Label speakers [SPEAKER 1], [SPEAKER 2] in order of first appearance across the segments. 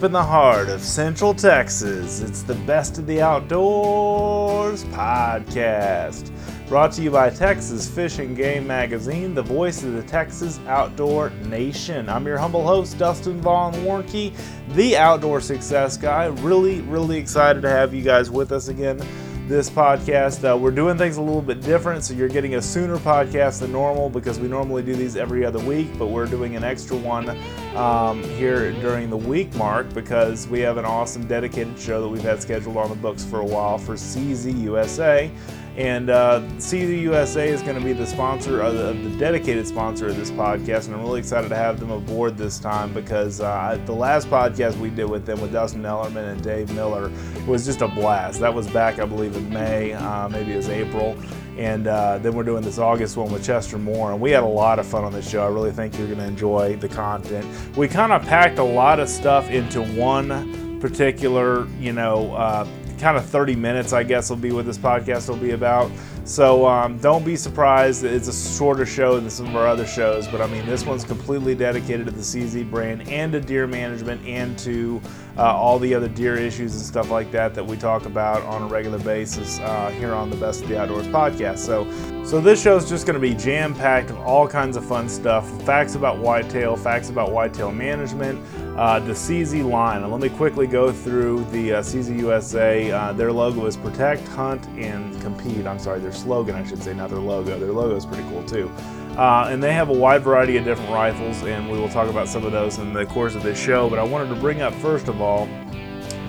[SPEAKER 1] deep in the heart of Central Texas. It's the Best of the Outdoors podcast. Brought to you by Texas Fish and Game Magazine, the voice of the Texas outdoor nation. I'm your humble host, Dustin Vaughn Warncke, the outdoor success guy. Really, really excited to have you guys with us again this podcast. Uh, we're doing things a little bit different, so you're getting a sooner podcast than normal because we normally do these every other week, but we're doing an extra one um, here during the week mark because we have an awesome dedicated show that we've had scheduled on the books for a while for CZ USA. And uh, is going to be the sponsor, of the, the, dedicated sponsor of this podcast, and I'm really excited to have them aboard this time because uh, the last podcast we did with them with Dustin Ellerman and Dave Miller was just a blast. That was back, I believe, in May, uh, maybe it was April. And uh, then we're doing this August one with Chester Moore, and we had a lot of fun on this show. I really think you're going to enjoy the content. We kind of packed a lot of stuff into one particular, you know, uh, kind of 30 minutes, I guess, will be what this podcast will be about. So um, don't be surprised. That it's a shorter show than some of our other shows, but I mean, this one's completely dedicated to the CZ brand and to deer management and to uh, all the other deer issues and stuff like that that we talk about on a regular basis uh, here on the Best of the Outdoors podcast. So, so this show is just going to be jam packed of all kinds of fun stuff, facts about whitetail, facts about whitetail management, uh, the CZ line. Let me quickly go through the uh, CZ USA. Uh, their logo is protect, hunt, and compete. I'm sorry, their slogan, I should say, not their logo. Their logo is pretty cool too. Uh, and they have a wide variety of different rifles, and we will talk about some of those in the course of this show. But I wanted to bring up, first of all,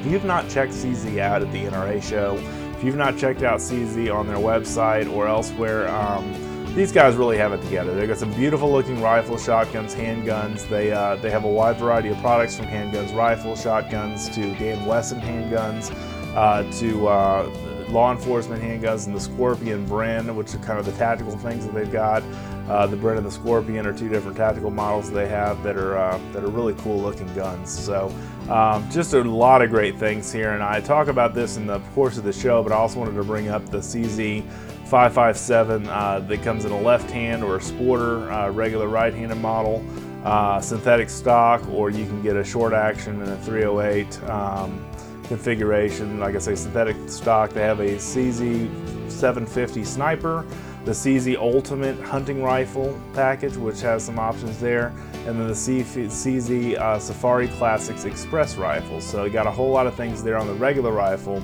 [SPEAKER 1] if you've not checked CZ out at the NRA show, if you've not checked out CZ on their website or elsewhere, um, these guys really have it together. They've got some beautiful looking rifles, shotguns, handguns. They, uh, they have a wide variety of products from handguns, rifles, shotguns to Dan Wesson handguns uh, to uh, law enforcement handguns and the Scorpion Bren, which are kind of the tactical things that they've got. Uh, the Bren and the Scorpion are two different tactical models they have that are uh, that are really cool looking guns. So um, just a lot of great things here, and I talk about this in the course of the show, but I also wanted to bring up the CZ 557 uh, that comes in a left hand or a sporter, uh, regular right handed model. Uh, synthetic stock, or you can get a short action and a 308 um, configuration. Like I say, synthetic stock. They have a CZ 750 sniper, the CZ Ultimate hunting rifle package, which has some options there, and then the CZ uh, Safari Classics Express rifle. So you got a whole lot of things there on the regular rifle.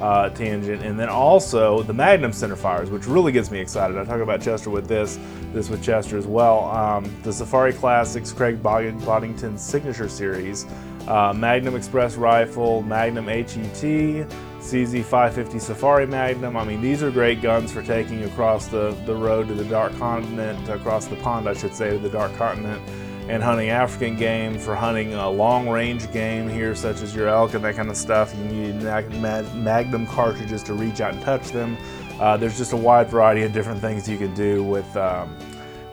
[SPEAKER 1] Uh, tangent, and then also the Magnum centerfires, which really gets me excited. I talk about Chester with this, this with Chester as well. Um, the Safari Classics, Craig Boddington's signature series, uh, Magnum Express Rifle, Magnum HET, CZ550 Safari Magnum. I mean, these are great guns for taking across the, the road to the Dark Continent, across the pond, I should say, to the Dark Continent, and hunting African game, for hunting long range game here, such as your elk and that kind of stuff. You need Magnum cartridges to reach out and touch them. Uh, there's just a wide variety of different things you can do with. Um,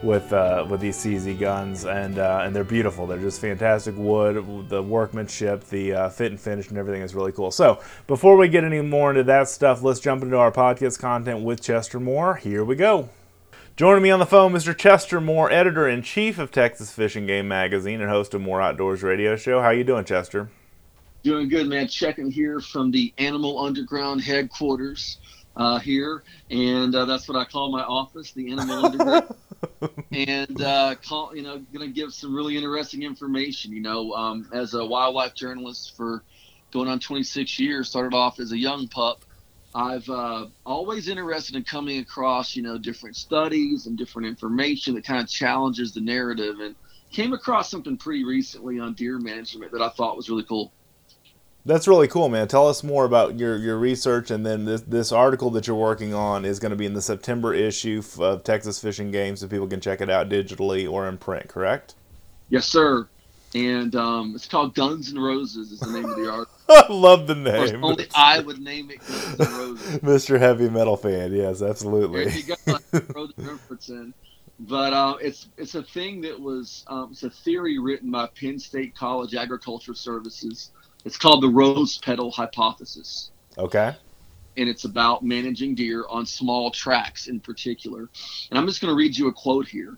[SPEAKER 1] with uh, with these CZ guns, and uh, and they're beautiful. They're just fantastic wood. The workmanship, the uh, fit and finish, and everything is really cool. So before we get any more into that stuff, let's jump into our podcast content with Chester Moore. Here we go. Joining me on the phone, Mr. Chester Moore, editor in chief of Texas Fish and Game Magazine and host of Moore Outdoors Radio Show. How you doing, Chester?
[SPEAKER 2] Doing good, man. Checking here from the Animal Underground headquarters uh, here, and uh, that's what I call my office, the Animal Underground. and uh, call, you know, going to give some really interesting information. You know, um, as a wildlife journalist for going on 26 years, started off as a young pup. I've uh, always interested in coming across, you know, different studies and different information that kind of challenges the narrative, and came across something pretty recently on deer management that I thought was really cool.
[SPEAKER 1] That's really cool, man. Tell us more about your, your research, and then this this article that you're working on is going to be in the September issue of Texas Fish and Game, so people can check it out digitally or in print. Correct?
[SPEAKER 2] Yes, sir. And um, it's called Guns and Roses. Is the name of the article.
[SPEAKER 1] I love the name.
[SPEAKER 2] only I would name it Guns and Roses.
[SPEAKER 1] Mr. Heavy Metal fan, yes, absolutely.
[SPEAKER 2] There you go. throw the reference in. But uh, it's it's a thing that was um, it's a theory written by Penn State College Agriculture Services it's called the rose petal hypothesis.
[SPEAKER 1] Okay.
[SPEAKER 2] And it's about managing deer on small tracks in particular. And I'm just going to read you a quote here.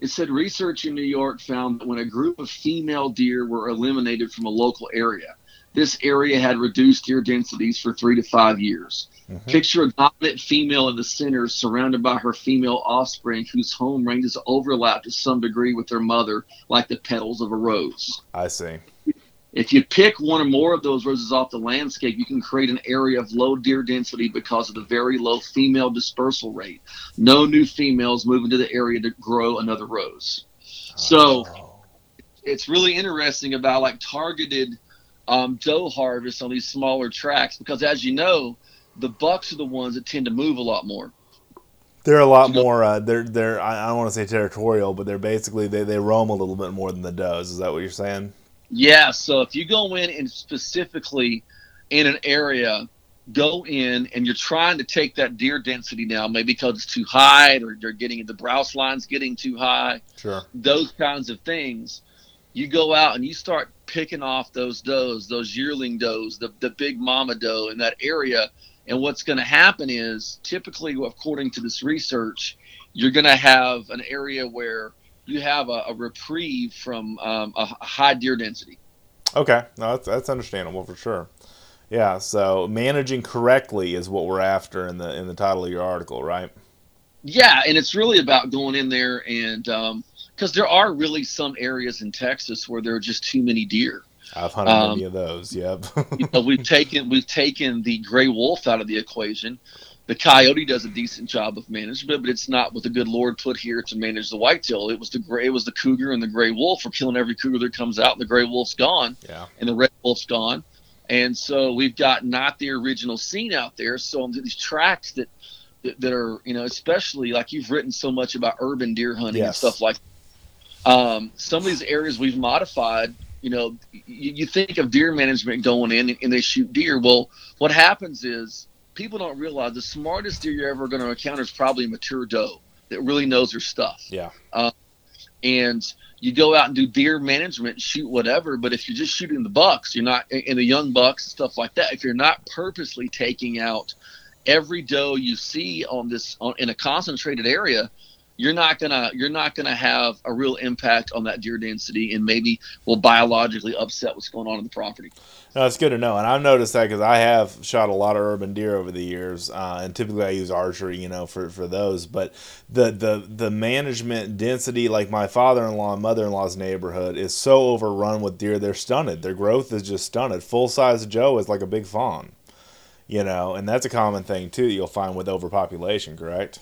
[SPEAKER 2] it said research in New York found that when a group of female deer were eliminated from a local area, this area had reduced deer densities for three to five years. Mm-hmm. Picture a dominant female in the center surrounded by her female offspring whose home ranges overlap to some degree with their mother, like the petals of a rose.
[SPEAKER 1] I see.
[SPEAKER 2] If you pick one or more of those roses off the landscape, you can create an area of low deer density because of the very low female dispersal rate. No new females move into the area to grow another rose. So oh. it's really interesting about like targeted um, doe harvest on these smaller tracks because, as you know, the bucks are the ones that tend to move a lot more.
[SPEAKER 1] They're a lot more. Uh, they're they're. I don't want to say territorial, but they're basically they, they roam a little bit more than the does. Is that what you're saying?
[SPEAKER 2] Yeah, so if you go in and specifically in an area, go in and you're trying to take that deer density now, maybe because it's too high or you're getting the browse lines getting too high.
[SPEAKER 1] Sure.
[SPEAKER 2] Those kinds of things. You go out and you start picking off those does, those yearling does, the, the big mama doe in that area. And what's going to happen is typically, according to this research, you're going to have an area where you have a, a reprieve from um, a high deer density.
[SPEAKER 1] Okay, no, that's, that's understandable for sure. Yeah, so managing correctly is what we're after in the in the title of your article, right?
[SPEAKER 2] Yeah, and it's really about going in there and because um, there are really some areas in Texas where there are just too many deer.
[SPEAKER 1] I've hunted um, many of those. Yep.
[SPEAKER 2] you know, we've taken we've taken the gray wolf out of the equation, the coyote does a decent job of management, but it's not what the good Lord put here to manage the whitetail. It was the gray, it was the cougar and the gray wolf. We're killing every cougar that comes out, and the gray wolf's gone,
[SPEAKER 1] yeah.
[SPEAKER 2] and the red wolf's gone, and so we've got not the original scene out there. So these tracks that, that that, are you know, especially like you've written so much about urban deer hunting yes. and stuff like. Um, some of these areas we've modified you know, you, you, think of deer management going in and they shoot deer. Well, what happens is people don't realize the smartest deer you're ever going to encounter is probably a mature doe that really knows her stuff.
[SPEAKER 1] Yeah.
[SPEAKER 2] Uh, and you go out and do deer management, shoot whatever. But if you're just shooting the bucks, you're not in the young bucks and stuff like that. If you're not purposely taking out every doe you see on this on, in a concentrated area, you're not gonna you're not gonna have a real impact on that deer density and maybe will biologically upset what's going on in the property.
[SPEAKER 1] No, good to know, and I've noticed that because I have shot a lot of urban deer over the years, uh, and typically I use archery, you know, for, for those. But the the the management density, like my father-in-law and mother-in-law's neighborhood, is so overrun with deer. They're stunted. Their growth is just stunted. Full size Joe is like a big fawn, you know, and that's a common thing too. You'll find with overpopulation, correct?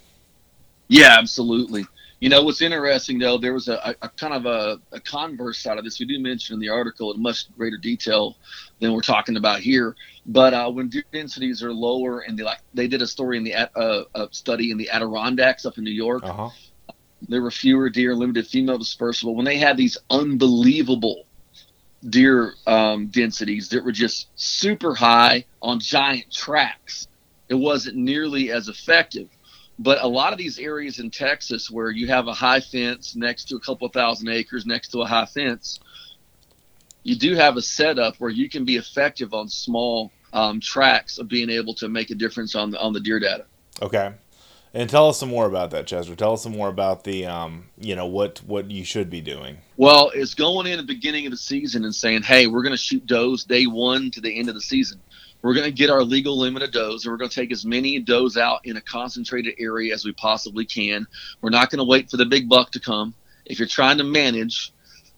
[SPEAKER 2] Yeah, absolutely. You know what's interesting though, there was a, a kind of a, a, converse side of this. We do mention in the article in much greater detail than we're talking about here. But uh, when deer densities are lower, and they like they did a story in the uh, a study in the Adirondacks up in New York.
[SPEAKER 1] Uh-huh.
[SPEAKER 2] There were fewer deer, limited female dispersal. When they had these unbelievable deer um, densities that were just super high on giant tracks, it wasn't nearly as effective but a lot of these areas in Texas where you have a high fence next to a couple of thousand acres next to a high fence, you do have a setup where you can be effective on small um, tracks of being able to make a difference on the, on the deer data.
[SPEAKER 1] Okay. And tell us some more about that, Chester. Tell us some more about the, um, you know, what what you should be doing.
[SPEAKER 2] Well, it's going in the beginning of the season and saying, "Hey, we're going to shoot does day one to the end of the season." We're going to get our legal limit of does and we're going to take as many does out in a concentrated area as we possibly can. We're not going to wait for the big buck to come. If you're trying to manage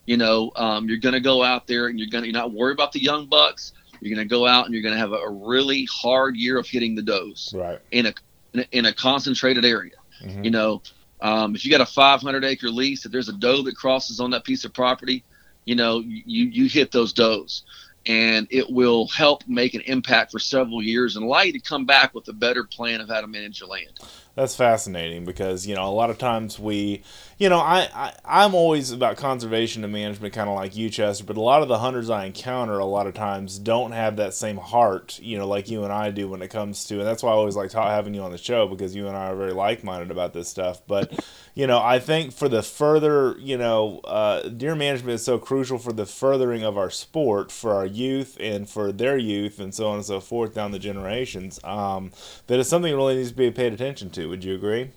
[SPEAKER 2] you know um, you're going to go out there and you're going to you're not worry about the young bucks. You're going to go out and you're going to have a, a, really hard year of hitting the does
[SPEAKER 1] right.
[SPEAKER 2] in a in a, in a concentrated area. Mm-hmm. you know um, if you got a 500 acre lease if there's a doe that crosses on that piece of property you know you you hit those does and it will help make an impact for several years and allow you to come back with a better plan of how to manage your land.
[SPEAKER 1] That's fascinating because you know a lot of times we, you know, I, I I'm always about conservation and management, kind of like you, Chester. But a lot of the hunters I encounter, a lot of times, don't have that same heart, you know, like you and I do when it comes to, and that's why I always like having you on the show because you and I are very like minded about this stuff. But you know, I think for the further, you know, uh, deer management is so crucial for the furthering of our sport, for our youth and for their youth, and so on and so forth down the generations. Um, that is something that really needs to be paid attention to. Would you agree?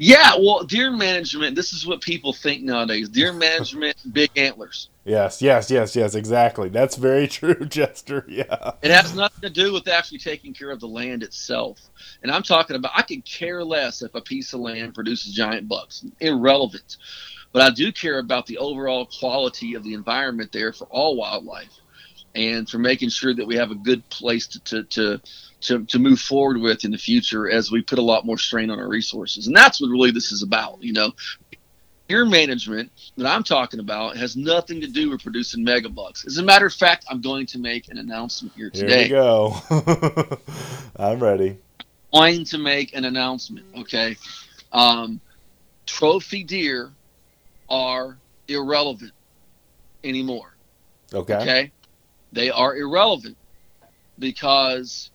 [SPEAKER 2] Yeah, well, deer management. This is what people think nowadays. Deer management, big antlers.
[SPEAKER 1] Yes, yes, yes, yes, exactly. That's very true, Chester. Yeah.
[SPEAKER 2] It has nothing to do with actually taking care of the land itself. And I'm talking about I could care less if a piece of land produces giant bucks. Irrelevant. But I do care about the overall quality of the environment there for all wildlife and for making sure that we have a good place to, to, to to, to move forward with in the future as we put a lot more strain on our resources. And that's what really this is about. You know, deer management that I'm talking about has nothing to do with producing megabucks. As a matter of fact, I'm going to make an announcement here today.
[SPEAKER 1] Here we go. I'm ready.
[SPEAKER 2] I'm Going to make an announcement. Okay. Um, trophy deer are irrelevant anymore.
[SPEAKER 1] Okay.
[SPEAKER 2] Okay. They are irrelevant because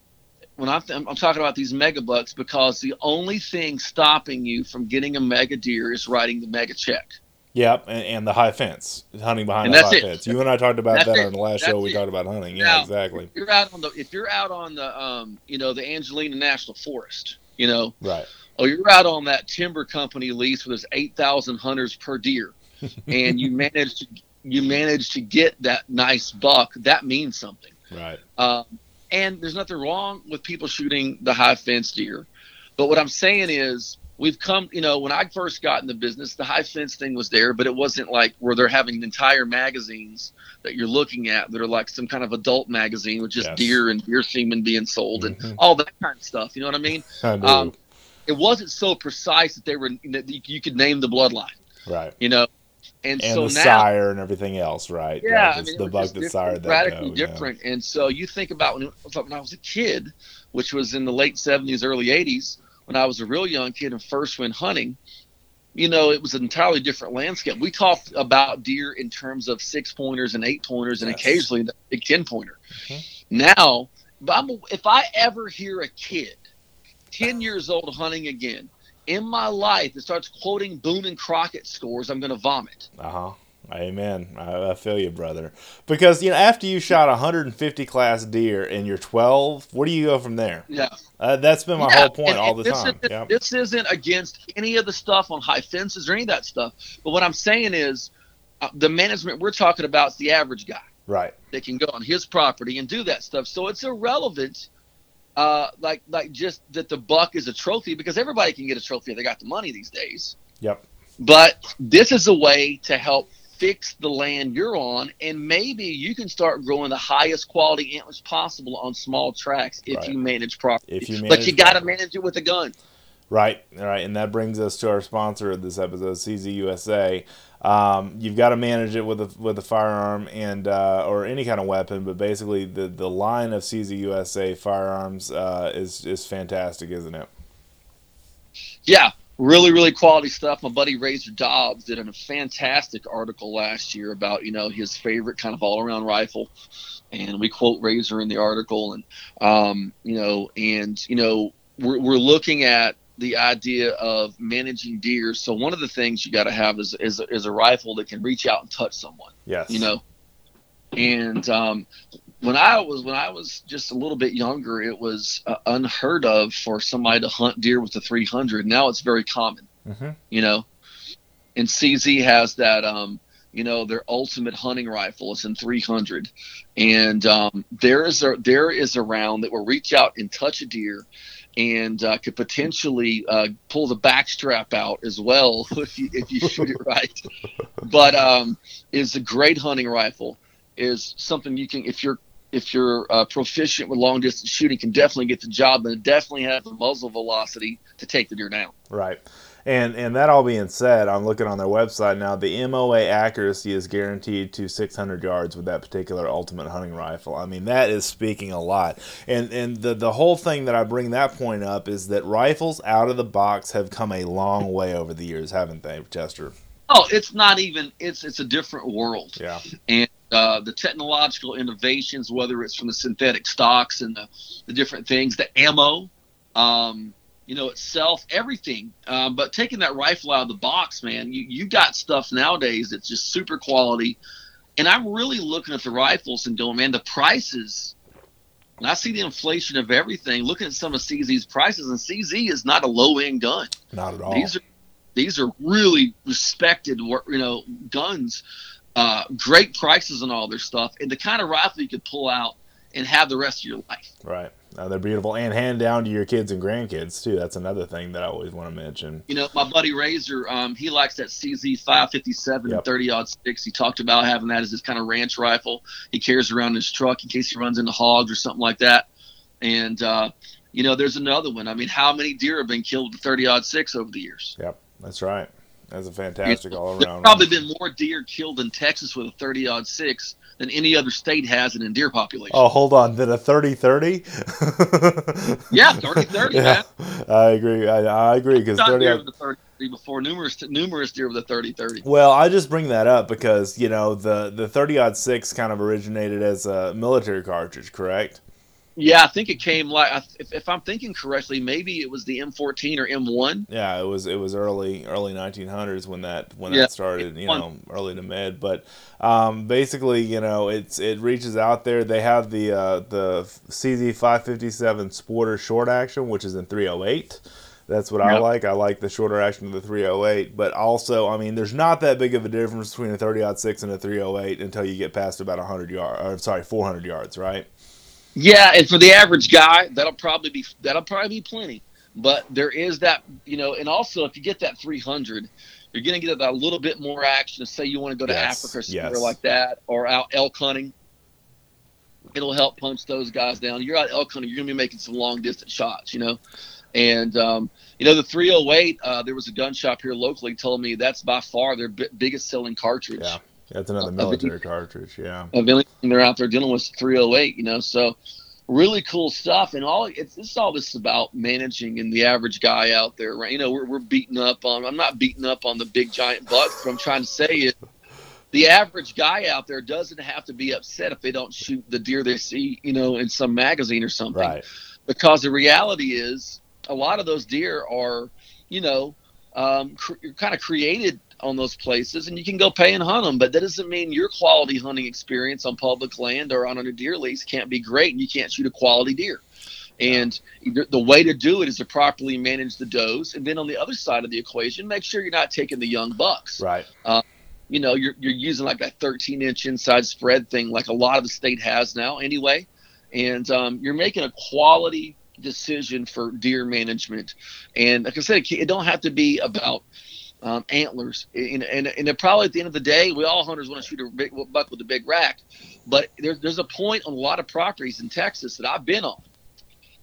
[SPEAKER 2] when I'm, th- I'm talking about these mega bucks because the only thing stopping you from getting a mega deer is writing the mega check.
[SPEAKER 1] Yep, and, and the high fence, hunting behind
[SPEAKER 2] And
[SPEAKER 1] the high
[SPEAKER 2] it.
[SPEAKER 1] fence. You and I talked about
[SPEAKER 2] That's
[SPEAKER 1] that
[SPEAKER 2] it.
[SPEAKER 1] on the last
[SPEAKER 2] That's
[SPEAKER 1] show. We talked about hunting. Yeah,
[SPEAKER 2] Now,
[SPEAKER 1] exactly.
[SPEAKER 2] If you're out on the if you're out on the um you know the Angelina National Forest, you know,
[SPEAKER 1] Right.
[SPEAKER 2] Oh, you're out on that timber company lease with there's eight thousand hunters per deer, and you manage to you manage to get that nice buck, that means something.
[SPEAKER 1] Right.
[SPEAKER 2] Um, and there's nothing wrong with people shooting the high fence deer. But what I'm saying is, we've come, you know, when I first got in the business, the high fence thing was there, but it wasn't like where they're having entire magazines that you're looking at that are like some kind of adult magazine with just
[SPEAKER 1] Yes.
[SPEAKER 2] deer and deer semen being sold and
[SPEAKER 1] Mhm.
[SPEAKER 2] all that kind of stuff. You know what I mean?
[SPEAKER 1] I.
[SPEAKER 2] Um, it wasn't so precise that they were that you could name the bloodline.
[SPEAKER 1] right.
[SPEAKER 2] You know, and,
[SPEAKER 1] And
[SPEAKER 2] so
[SPEAKER 1] the
[SPEAKER 2] now
[SPEAKER 1] sire and everything else. Right.
[SPEAKER 2] yeah,
[SPEAKER 1] Like,
[SPEAKER 2] I
[SPEAKER 1] it's
[SPEAKER 2] mean,
[SPEAKER 1] the
[SPEAKER 2] just
[SPEAKER 1] that sired that.
[SPEAKER 2] radically
[SPEAKER 1] yeah.
[SPEAKER 2] different. And so you think about when, when I was a kid, which was in the late '70s, early '80s, when I was a real young kid and first went hunting. You know, it was an entirely different landscape. We talked about deer in terms of six pointers and eight pointers, and
[SPEAKER 1] Yes.
[SPEAKER 2] occasionally the big ten pointer.
[SPEAKER 1] Mhm.
[SPEAKER 2] Now, if I ever hear a kid, ten years old, hunting again in my life that starts quoting Boone and Crockett scores, I'm going to vomit.
[SPEAKER 1] Uh huh. Amen. I, I feel you, brother. Because you know, after you shot 150 class deer and you're 12, where do you go from there?
[SPEAKER 2] Yeah.
[SPEAKER 1] Uh, that's been my
[SPEAKER 2] Yeah,
[SPEAKER 1] whole point
[SPEAKER 2] and-
[SPEAKER 1] all the
[SPEAKER 2] this
[SPEAKER 1] time.
[SPEAKER 2] Isn't,
[SPEAKER 1] Yep.
[SPEAKER 2] This isn't against any of the stuff on high fences or any of that stuff. But what I'm saying is, uh, the management we're talking about is the average guy
[SPEAKER 1] Right.
[SPEAKER 2] that can go on his property and do that stuff. So it's irrelevant, uh, like like just that the buck is a trophy because everybody can get a trophy if they got the money these days.
[SPEAKER 1] Yep.
[SPEAKER 2] But this is a way to help fix the land you're on, and maybe you can start growing the highest quality antlers possible on small tracks if
[SPEAKER 1] Right.
[SPEAKER 2] you manage properly.
[SPEAKER 1] If you
[SPEAKER 2] but you got to manage it with a gun.
[SPEAKER 1] Right, right, and that brings us to our sponsor of this episode, CZUSA. Um, you've got to manage it with a with a firearm and uh, or any kind of weapon, but basically the the line of CZUSA firearms uh, is is fantastic, isn't it?
[SPEAKER 2] Yeah, really, really quality stuff. My buddy Razor Dobbs did a fantastic article last year about you know his favorite kind of all around rifle, and we quote Razor in the article, and um, you know, and you know, we're we're looking at the idea of managing deer. So one of the things you got to have is, is is a rifle that can reach out and touch someone
[SPEAKER 1] Yes.
[SPEAKER 2] you know? And um, when i was when i was just a little bit younger it was uh, unheard of for somebody to hunt deer with a 300 now it's very common
[SPEAKER 1] hmm
[SPEAKER 2] you know? And cz has that um, you know their ultimate hunting rifle is in 300 and um, there is a there is a round that will reach out and touch a deer and uh, could potentially uh, pull the back strap out as well if you if you shoot it right. But um, is a great hunting rifle. Is something you can if you're if you're uh, proficient with long distance shooting can definitely get the job and definitely have the muzzle velocity to take the deer down.
[SPEAKER 1] Right. And and that all being said, I'm looking on their website now. The MOA accuracy is guaranteed to 600 yards with that particular ultimate hunting rifle. I mean, that is speaking a lot. And and the the whole thing that I bring that point up is that rifles out of the box have come a long way over the years, haven't they, Chester?
[SPEAKER 2] Oh, it's not even it's it's a different world.
[SPEAKER 1] Yeah.
[SPEAKER 2] and uh, the technological innovations, whether it's from the synthetic stocks and the, the different things, the ammo, um, you know, itself, everything. Um, but taking that rifle out of the box, man, you, you got stuff nowadays that's just super quality. And I'm really looking at the rifles and going, man, the prices. And I see the inflation of everything. Looking at some of CZ's prices, and CZ is not a low end gun.
[SPEAKER 1] Not at all.
[SPEAKER 2] These are These are really respected, you know, guns. Uh, great prices on all their stuff, and the kind of rifle you could pull out and have the rest of your life.
[SPEAKER 1] Right. Uh, they're beautiful and hand down to your kids and grandkids too. That's another thing that I always want to mention.
[SPEAKER 2] You know, my buddy Razor, um, he likes that CZ 557 yep. 30 odd six. He talked about having that as his kind of ranch rifle. He carries around in his truck in case he runs into hogs or something like that. And uh, you know, there's another one. I mean, how many deer have been killed with 30 odd six over the years?
[SPEAKER 1] Yep, that's right. That's a fantastic all
[SPEAKER 2] around. Probably been more deer killed in Texas with a 30 odd six than any other state has in deer population.
[SPEAKER 1] Oh, hold on. Than a 30 30?
[SPEAKER 2] yeah, 30 30, yeah, man.
[SPEAKER 1] I agree. I, I agree because 30,
[SPEAKER 2] deer 30 before numerous numerous deer with a 30 30.
[SPEAKER 1] Well, I just bring that up because, you know, the, the 30 odd 6 kind of originated as a military cartridge, correct?
[SPEAKER 2] Yeah, I think it came like if, if I'm thinking correctly, maybe it was the M14 or M1.
[SPEAKER 1] Yeah, it was it was early early 1900s when that when yeah. that started. You know, early to mid. But um, basically, you know, it's it reaches out there. They have the uh, the CZ 557 Sporter short action, which is in 308. That's what yep. I like. I like the shorter action of the 308, but also, I mean, there's not that big of a difference between a 30 6 and a 308 until you get past about 100 yards, or sorry, 400 yards, right?
[SPEAKER 2] Yeah, and for the average guy, that'll probably be that'll probably be plenty. But there is that, you know, and also if you get that 300, you're going to get a little bit more action. Say you want to go to yes, Africa or somewhere yes. like that, or out elk hunting. It'll help punch those guys down. You're out elk hunting, you're going to be making some long distance shots, you know. And um, you know the 308, uh, there was a gun shop here locally told me that's by far their b- biggest selling cartridge.
[SPEAKER 1] Yeah. That's another military cartridge, yeah.
[SPEAKER 2] Of anything they're out there dealing with 308, you know. So really cool stuff, and all it's, it's all this about managing and the average guy out there. Right? You know, we're we're beating up on. I'm not beating up on the big giant bucks. What I'm trying to say is, the average guy out there doesn't have to be upset if they don't shoot the deer they see, you know, in some magazine or something.
[SPEAKER 1] Right.
[SPEAKER 2] Because the reality is, a lot of those deer are, you know, um, cr- kind of created on those places and you can go pay and hunt them but that doesn't mean your quality hunting experience on public land or on a deer lease can't be great and you can't shoot a quality deer. And the way to do it is to properly manage the does and then on the other side of the equation make sure you're not taking the young bucks.
[SPEAKER 1] Right.
[SPEAKER 2] Uh, you know you're, you're using like that 13 inch inside spread thing like a lot of the state has now anyway. And um, you're making a quality decision for deer management. And like i said it don't have to be about um, antlers. And, and, and probably at the end of the day, we all hunters want to shoot a big buck with a big rack. But there's there's a point on a lot of properties in Texas that I've been on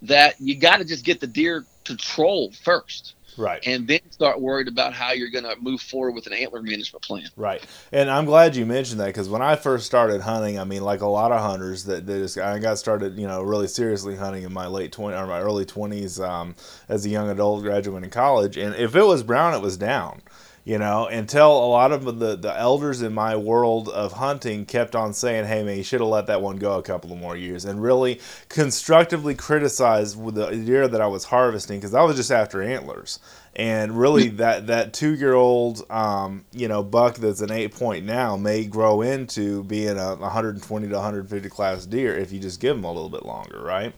[SPEAKER 2] that you got to just get the deer to troll first.
[SPEAKER 1] Right.
[SPEAKER 2] And then start worried about how you're going to move forward with an antler management plan.
[SPEAKER 1] Right. And I'm glad you mentioned that because when I first started hunting, I mean, like a lot of hunters that, that just, I got started, you know, really seriously hunting in my late 20 or my early 20s um, as a young adult graduating college. And if it was brown, it was down you know, until a lot of the, the elders in my world of hunting kept on saying, hey, man, you should have let that one go a couple of more years and really constructively criticized the deer that I was harvesting because I was just after antlers. And really, that, that two year old, um, you know, buck that's an eight point now may grow into being a 120 to 150 class deer if you just give them a little bit longer, right?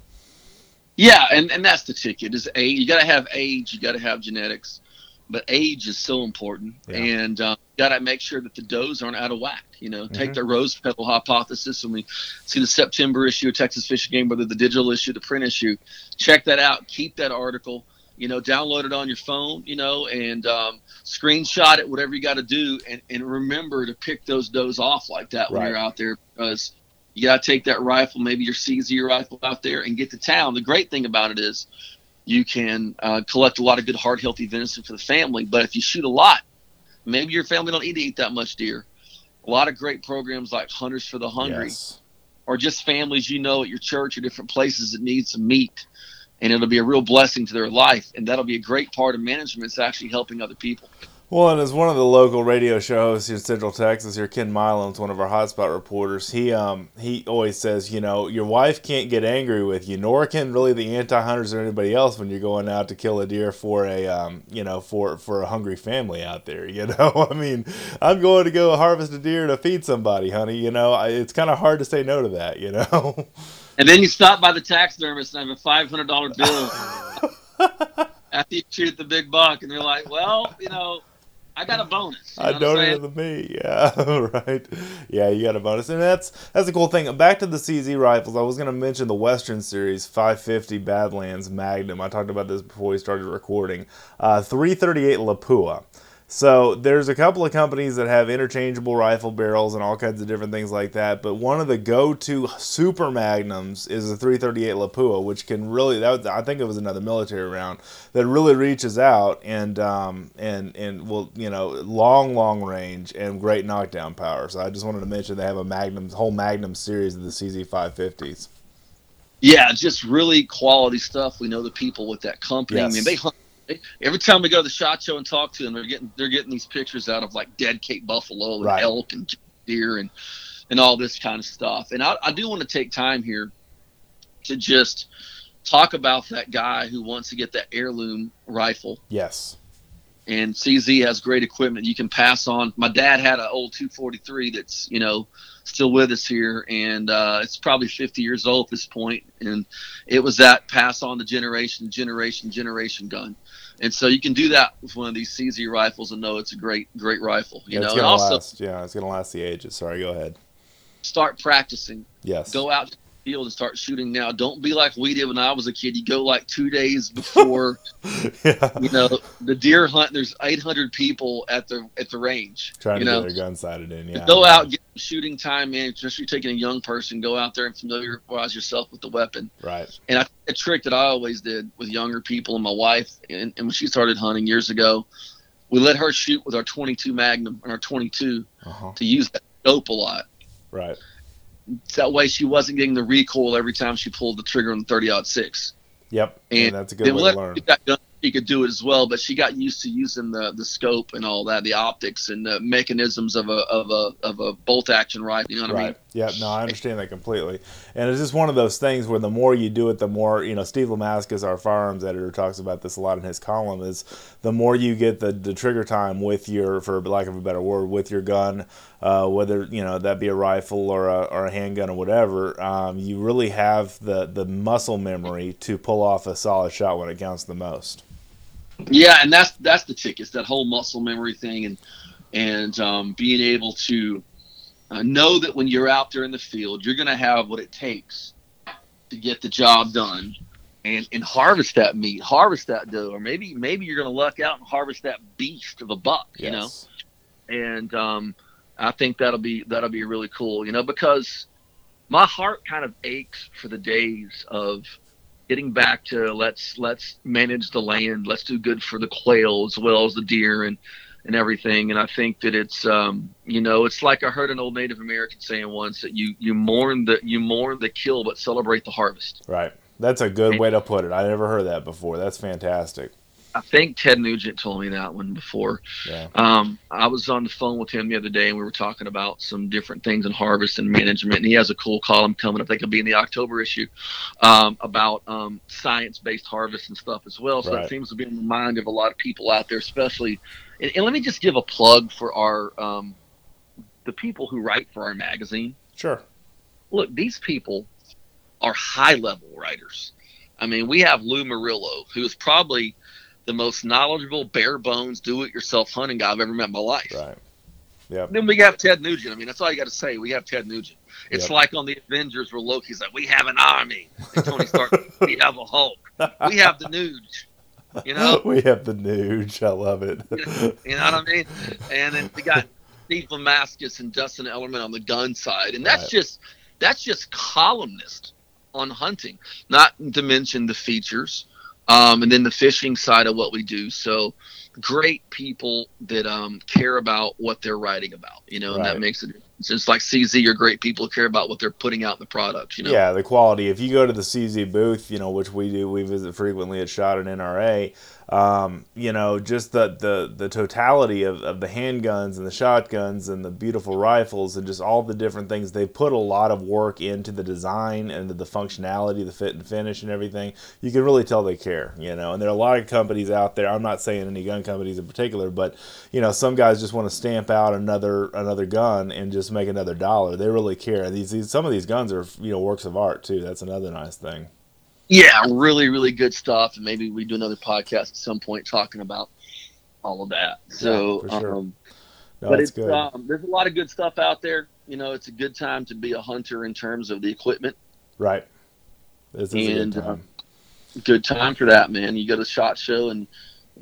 [SPEAKER 2] Yeah, and, and that's the ticket is age. You got to have age. You got to have genetics but age is so important, yeah. and uh, got to make sure that the does aren't out of whack. You know, mm-hmm. take the rose petal hypothesis, and we see the September issue of Texas Fish and Game, whether the digital issue, the print issue. Check that out. Keep that article. You know, download it on your phone. You know, and um, screenshot it, whatever you got to do, and, and remember to pick those does off like that when you're out there because you got to take that rifle, maybe your CZ rifle out there, and get to town. The great thing about it is you can uh, collect a lot of good, hard, healthy venison for the family. But if you shoot a lot, maybe your family don't need to eat that much deer. A lot of great programs like Hunters for the Hungry, yes. or just families you know at your church or different places that need some meat, and it'll be a real blessing to their life. And that'll be a great part of management. It's actually helping other people.
[SPEAKER 1] Well, and as one of the local radio show hosts in Central Texas, here Ken Milam's one of our hotspot reporters. He um he always says, you know, your wife can't get angry with you, nor can really the anti-hunters or anybody else when you're going out to kill a deer for a um you know for for a hungry family out there. You know, I mean, I'm going to go harvest a deer to feed somebody, honey. You know, I, it's kind of hard to say no to that. You know.
[SPEAKER 2] And then you stop by the taxidermist and have a five hundred dollar bill. after you shoot the big buck, and they're like, well, you know, I got a bonus. You know
[SPEAKER 1] I donated the me. Yeah, right. Yeah, you got a bonus, and that's that's a cool thing. Back to the CZ rifles. I was going to mention the Western Series 550 Badlands Magnum. I talked about this before we started recording. Uh, 338 Lapua. So there's a couple of companies that have interchangeable rifle barrels and all kinds of different things like that. But one of the go-to super magnums is the 338 Lapua, which can really that was, I think it was another military round that really reaches out and um, and and will you know long long range and great knockdown power. So I just wanted to mention they have a magnum whole magnum series of the CZ 550s.
[SPEAKER 2] Yeah, just really quality stuff. We know the people with that company.
[SPEAKER 1] Yes.
[SPEAKER 2] I mean, they hunt every time we go to the shot show and talk to them, they're getting they're getting these pictures out of like dead Cape buffalo and
[SPEAKER 1] Right.
[SPEAKER 2] elk and deer and and all this kind of stuff. And I, I do want to take time here to just talk about that guy who wants to get that heirloom rifle.
[SPEAKER 1] Yes.
[SPEAKER 2] And CZ has great equipment you can pass on. My dad had an old 243 that's you know still with us here, and uh, it's probably 50 years old at this point. And it was that pass on the generation, generation, generation gun. And so you can do that with one of these CZ rifles and know it's a great, great rifle. You
[SPEAKER 1] Yeah, it's
[SPEAKER 2] know, and also
[SPEAKER 1] last. Yeah, it's gonna last the ages. Sorry, go ahead.
[SPEAKER 2] start practicing.
[SPEAKER 1] Yes.
[SPEAKER 2] Go out field and start shooting now. Don't be like we did when I was a kid. You go like two days before
[SPEAKER 1] yeah.
[SPEAKER 2] you know the deer hunt. There's 800 people at the at the range.
[SPEAKER 1] Trying to
[SPEAKER 2] know,
[SPEAKER 1] get their gun sighted in. Yeah.
[SPEAKER 2] go out, get shooting time in. Just you're taking a young person, go out there and familiarize yourself with the weapon.
[SPEAKER 1] Right.
[SPEAKER 2] And I, a trick that I always did with younger people and my wife, and, and when she started hunting years ago, we let her shoot with our 22 Magnum and our 22
[SPEAKER 1] Uh huh.
[SPEAKER 2] to use that scope a lot.
[SPEAKER 1] Right.
[SPEAKER 2] That way, she wasn't getting the recoil every time she pulled the trigger on the 30 out six.
[SPEAKER 1] Yep. And,
[SPEAKER 2] And
[SPEAKER 1] that's a good way to learn.
[SPEAKER 2] she got done, she could do it as well, but she got used to using the the scope and all that, the optics and the mechanisms of a of a of a bolt action rifle. You know what I mean?
[SPEAKER 1] Yeah. No, I understand that completely. And it's just one of those things where the more you do it, the more you know. Steve Lamascus, our firearms editor, talks about this a lot in his column. Is the more you get the, the trigger time with your, for lack of a better word, with your gun, uh, whether you know that be a rifle or a, or a handgun or whatever, um, you really have the the muscle memory to pull off a solid shot when it counts the most.
[SPEAKER 2] Yeah, and that's that's the tick. It's that whole muscle memory thing, and and um, being able to uh, know that when you're out there in the field, you're going to have what it takes to get the job done, and and harvest that meat, harvest that doe, or maybe maybe you're going to luck out and harvest that beast of a buck. You know, and um, I think that'll be that'll be really cool. You know, because my heart kind of aches for the days of getting back to let's let's manage the land, let's do good for the quail as well as the deer and and everything. And I think that it's um, you know it's like I heard an old Native American saying once that you you mourn the you mourn the kill but celebrate the harvest.
[SPEAKER 1] Right. That's a good way to put it. I never heard that before. That's fantastic.
[SPEAKER 2] I think Ted Nugent told me that one before.
[SPEAKER 1] Yeah.
[SPEAKER 2] Um, I was on the phone with him the other day, and we were talking about some different things in harvest and management. And he has a cool column coming up. I think it'll be in the October issue um, about um, science-based harvest and stuff as well. So
[SPEAKER 1] Right.
[SPEAKER 2] that seems to be in the mind of a lot of people out there, especially. And, and let me just give a plug for our um, the people who write for our magazine
[SPEAKER 1] Sure.
[SPEAKER 2] look, these people are high level writers. I mean, we have Lou Marullo, who is probably the most knowledgeable, bare bones, do it yourself hunting guy I've ever met in my life.
[SPEAKER 1] Right. Yep.
[SPEAKER 2] Then we have Ted Nugent. I mean, that's all you got to say. We have Ted Nugent. It's
[SPEAKER 1] Yep.
[SPEAKER 2] like on the Avengers where Loki's like, we have an army. And Tony Stark, we have a Hulk. We have the Nuge. You know?
[SPEAKER 1] we have the Nuge. I love it.
[SPEAKER 2] You know what I mean? And then we got Steve Lamascus and Justin Ellerman on the gun side, and that's
[SPEAKER 1] Right.
[SPEAKER 2] just that's just columnist on hunting, not to mention the features, um, and then the fishing side of what we do. So great people that um, care about what they're writing about, you know, and that makes a difference. It's like CZ are great people care about what they're putting out in the product, you know.
[SPEAKER 1] Yeah, the quality. If you go to the CZ booth, you know, which we do, we visit frequently at Shot at NRA. Um, you know, just the the the totality of, of the handguns and the shotguns and the beautiful rifles and just all the different things. They put a lot of work into the design and the functionality, the fit and finish and everything. You can really tell they care. You know, and there are a lot of companies out there. I'm not saying any gun companies in particular, but you know, some guys just want to stamp out another another gun and just make another dollar. They really care. These, these some of these guns are you know works of art too. That's another nice thing.
[SPEAKER 2] Yeah, really, really good stuff. And maybe we do another podcast at some point talking about all of that. So,
[SPEAKER 1] yeah, sure.
[SPEAKER 2] um,
[SPEAKER 1] no,
[SPEAKER 2] but it's um, there's a lot of good stuff out there. You know, it's a good time to be a hunter in terms of the equipment.
[SPEAKER 1] Right. This is
[SPEAKER 2] and,
[SPEAKER 1] a good time.
[SPEAKER 2] Uh, good time for that, man. You go to Shot Show and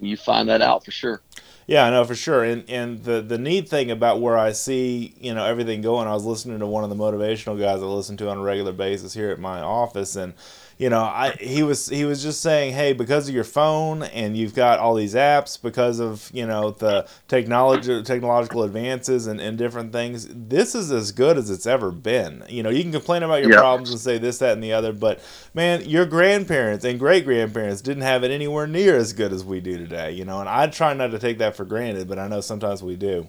[SPEAKER 2] you find that out for sure.
[SPEAKER 1] Yeah, I know for sure. And and the the neat thing about where I see you know everything going, I was listening to one of the motivational guys I listen to on a regular basis here at my office, and you know, I he was he was just saying, hey, because of your phone and you've got all these apps, because of you know the technology technological advances and, and different things, this is as good as it's ever been. You know, you can complain about your problems and say this, that, and the other, but man, your grandparents and great grandparents didn't have it anywhere near as good as we do today. You know, and I try not to take that for granted, but I know sometimes we do.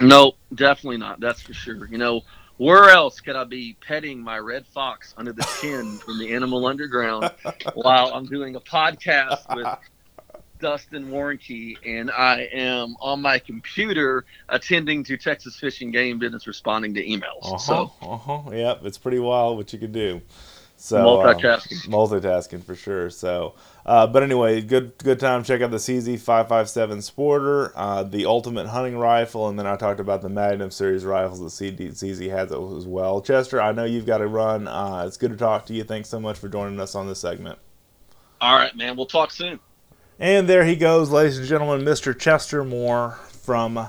[SPEAKER 2] No, definitely not. That's for sure. You know, where else could I be petting my red fox under the chin from the Animal Underground while I'm doing a podcast with Dustin Warncke and I am on my computer attending to Texas Fish and Game Business, responding to emails.
[SPEAKER 1] Uh-huh,
[SPEAKER 2] so,
[SPEAKER 1] uh-huh. yep, it's pretty wild what you can do. So
[SPEAKER 2] multitasking,
[SPEAKER 1] um, multitasking for sure. So, uh, but anyway, good good time. Check out the CZ five five seven Sporter, uh, the ultimate hunting rifle, and then I talked about the Magnum series rifles that CD, CZ has as well. Chester, I know you've got to run. Uh, it's good to talk to you. Thanks so much for joining us on this segment.
[SPEAKER 2] All right, man. We'll talk soon.
[SPEAKER 1] And there he goes, ladies and gentlemen, Mr. Chester Moore from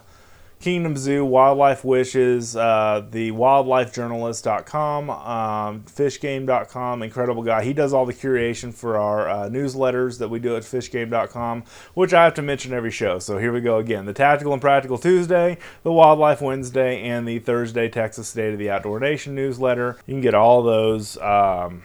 [SPEAKER 1] Kingdom Zoo, Wildlife Wishes, uh, the wildlifejournalist.com, um, fishgame.com, incredible guy. He does all the curation for our uh, newsletters that we do at fishgame.com, which I have to mention every show. So here we go again the Tactical and Practical Tuesday, the Wildlife Wednesday, and the Thursday Texas State of the Outdoor Nation newsletter. You can get all those um,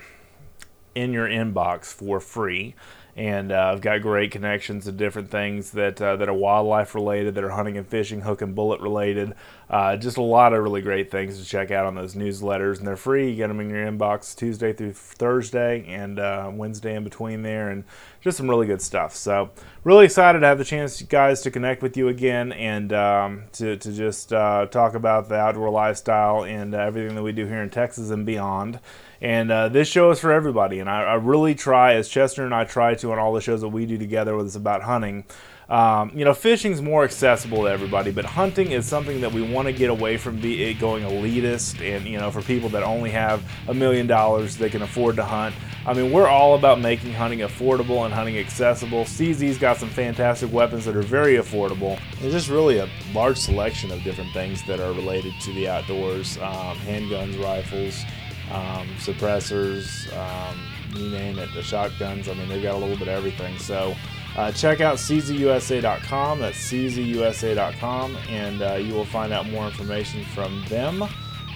[SPEAKER 1] in your inbox for free and uh, I've got great connections to different things that uh, that are wildlife related, that are hunting and fishing, hook and bullet related. Uh, just a lot of really great things to check out on those newsletters, and they're free. You get them in your inbox Tuesday through Thursday and uh, Wednesday in between there, and just some really good stuff. So really excited to have the chance, guys, to connect with you again and um, to to just uh, talk about the outdoor lifestyle and uh, everything that we do here in Texas and beyond. And uh, this show is for everybody. And I, I, really try, as Chester and I try to on all the shows that we do together, whether it's about hunting. Um, you know, fishing's more accessible to everybody, but hunting is something that we want to get away from be it going elitist and, you know, for people that only have a million dollars they can afford to hunt. I mean, we're all about making hunting affordable and hunting accessible. CZ's got some fantastic weapons that are very affordable. There's just really a large selection of different things that are related to the outdoors um, handguns, rifles um, suppressors, um, you name it, the shotguns. I mean, they've got a little bit of everything. So uh, check out czusa.com. That's czusa.com, and uh, you will find out more information from them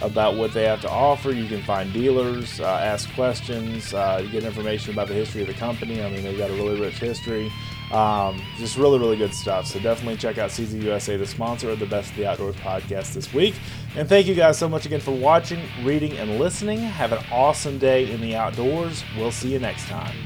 [SPEAKER 1] about what they have to offer. You can find dealers, uh, ask questions, uh, get information about the history of the company. I mean, they've got a really rich history. Um, just really, really good stuff. So definitely check out CZ USA, the sponsor of the Best of the Outdoors podcast this week. And thank you guys so much again for watching, reading, and listening. Have an awesome day in the outdoors. We'll see you next time.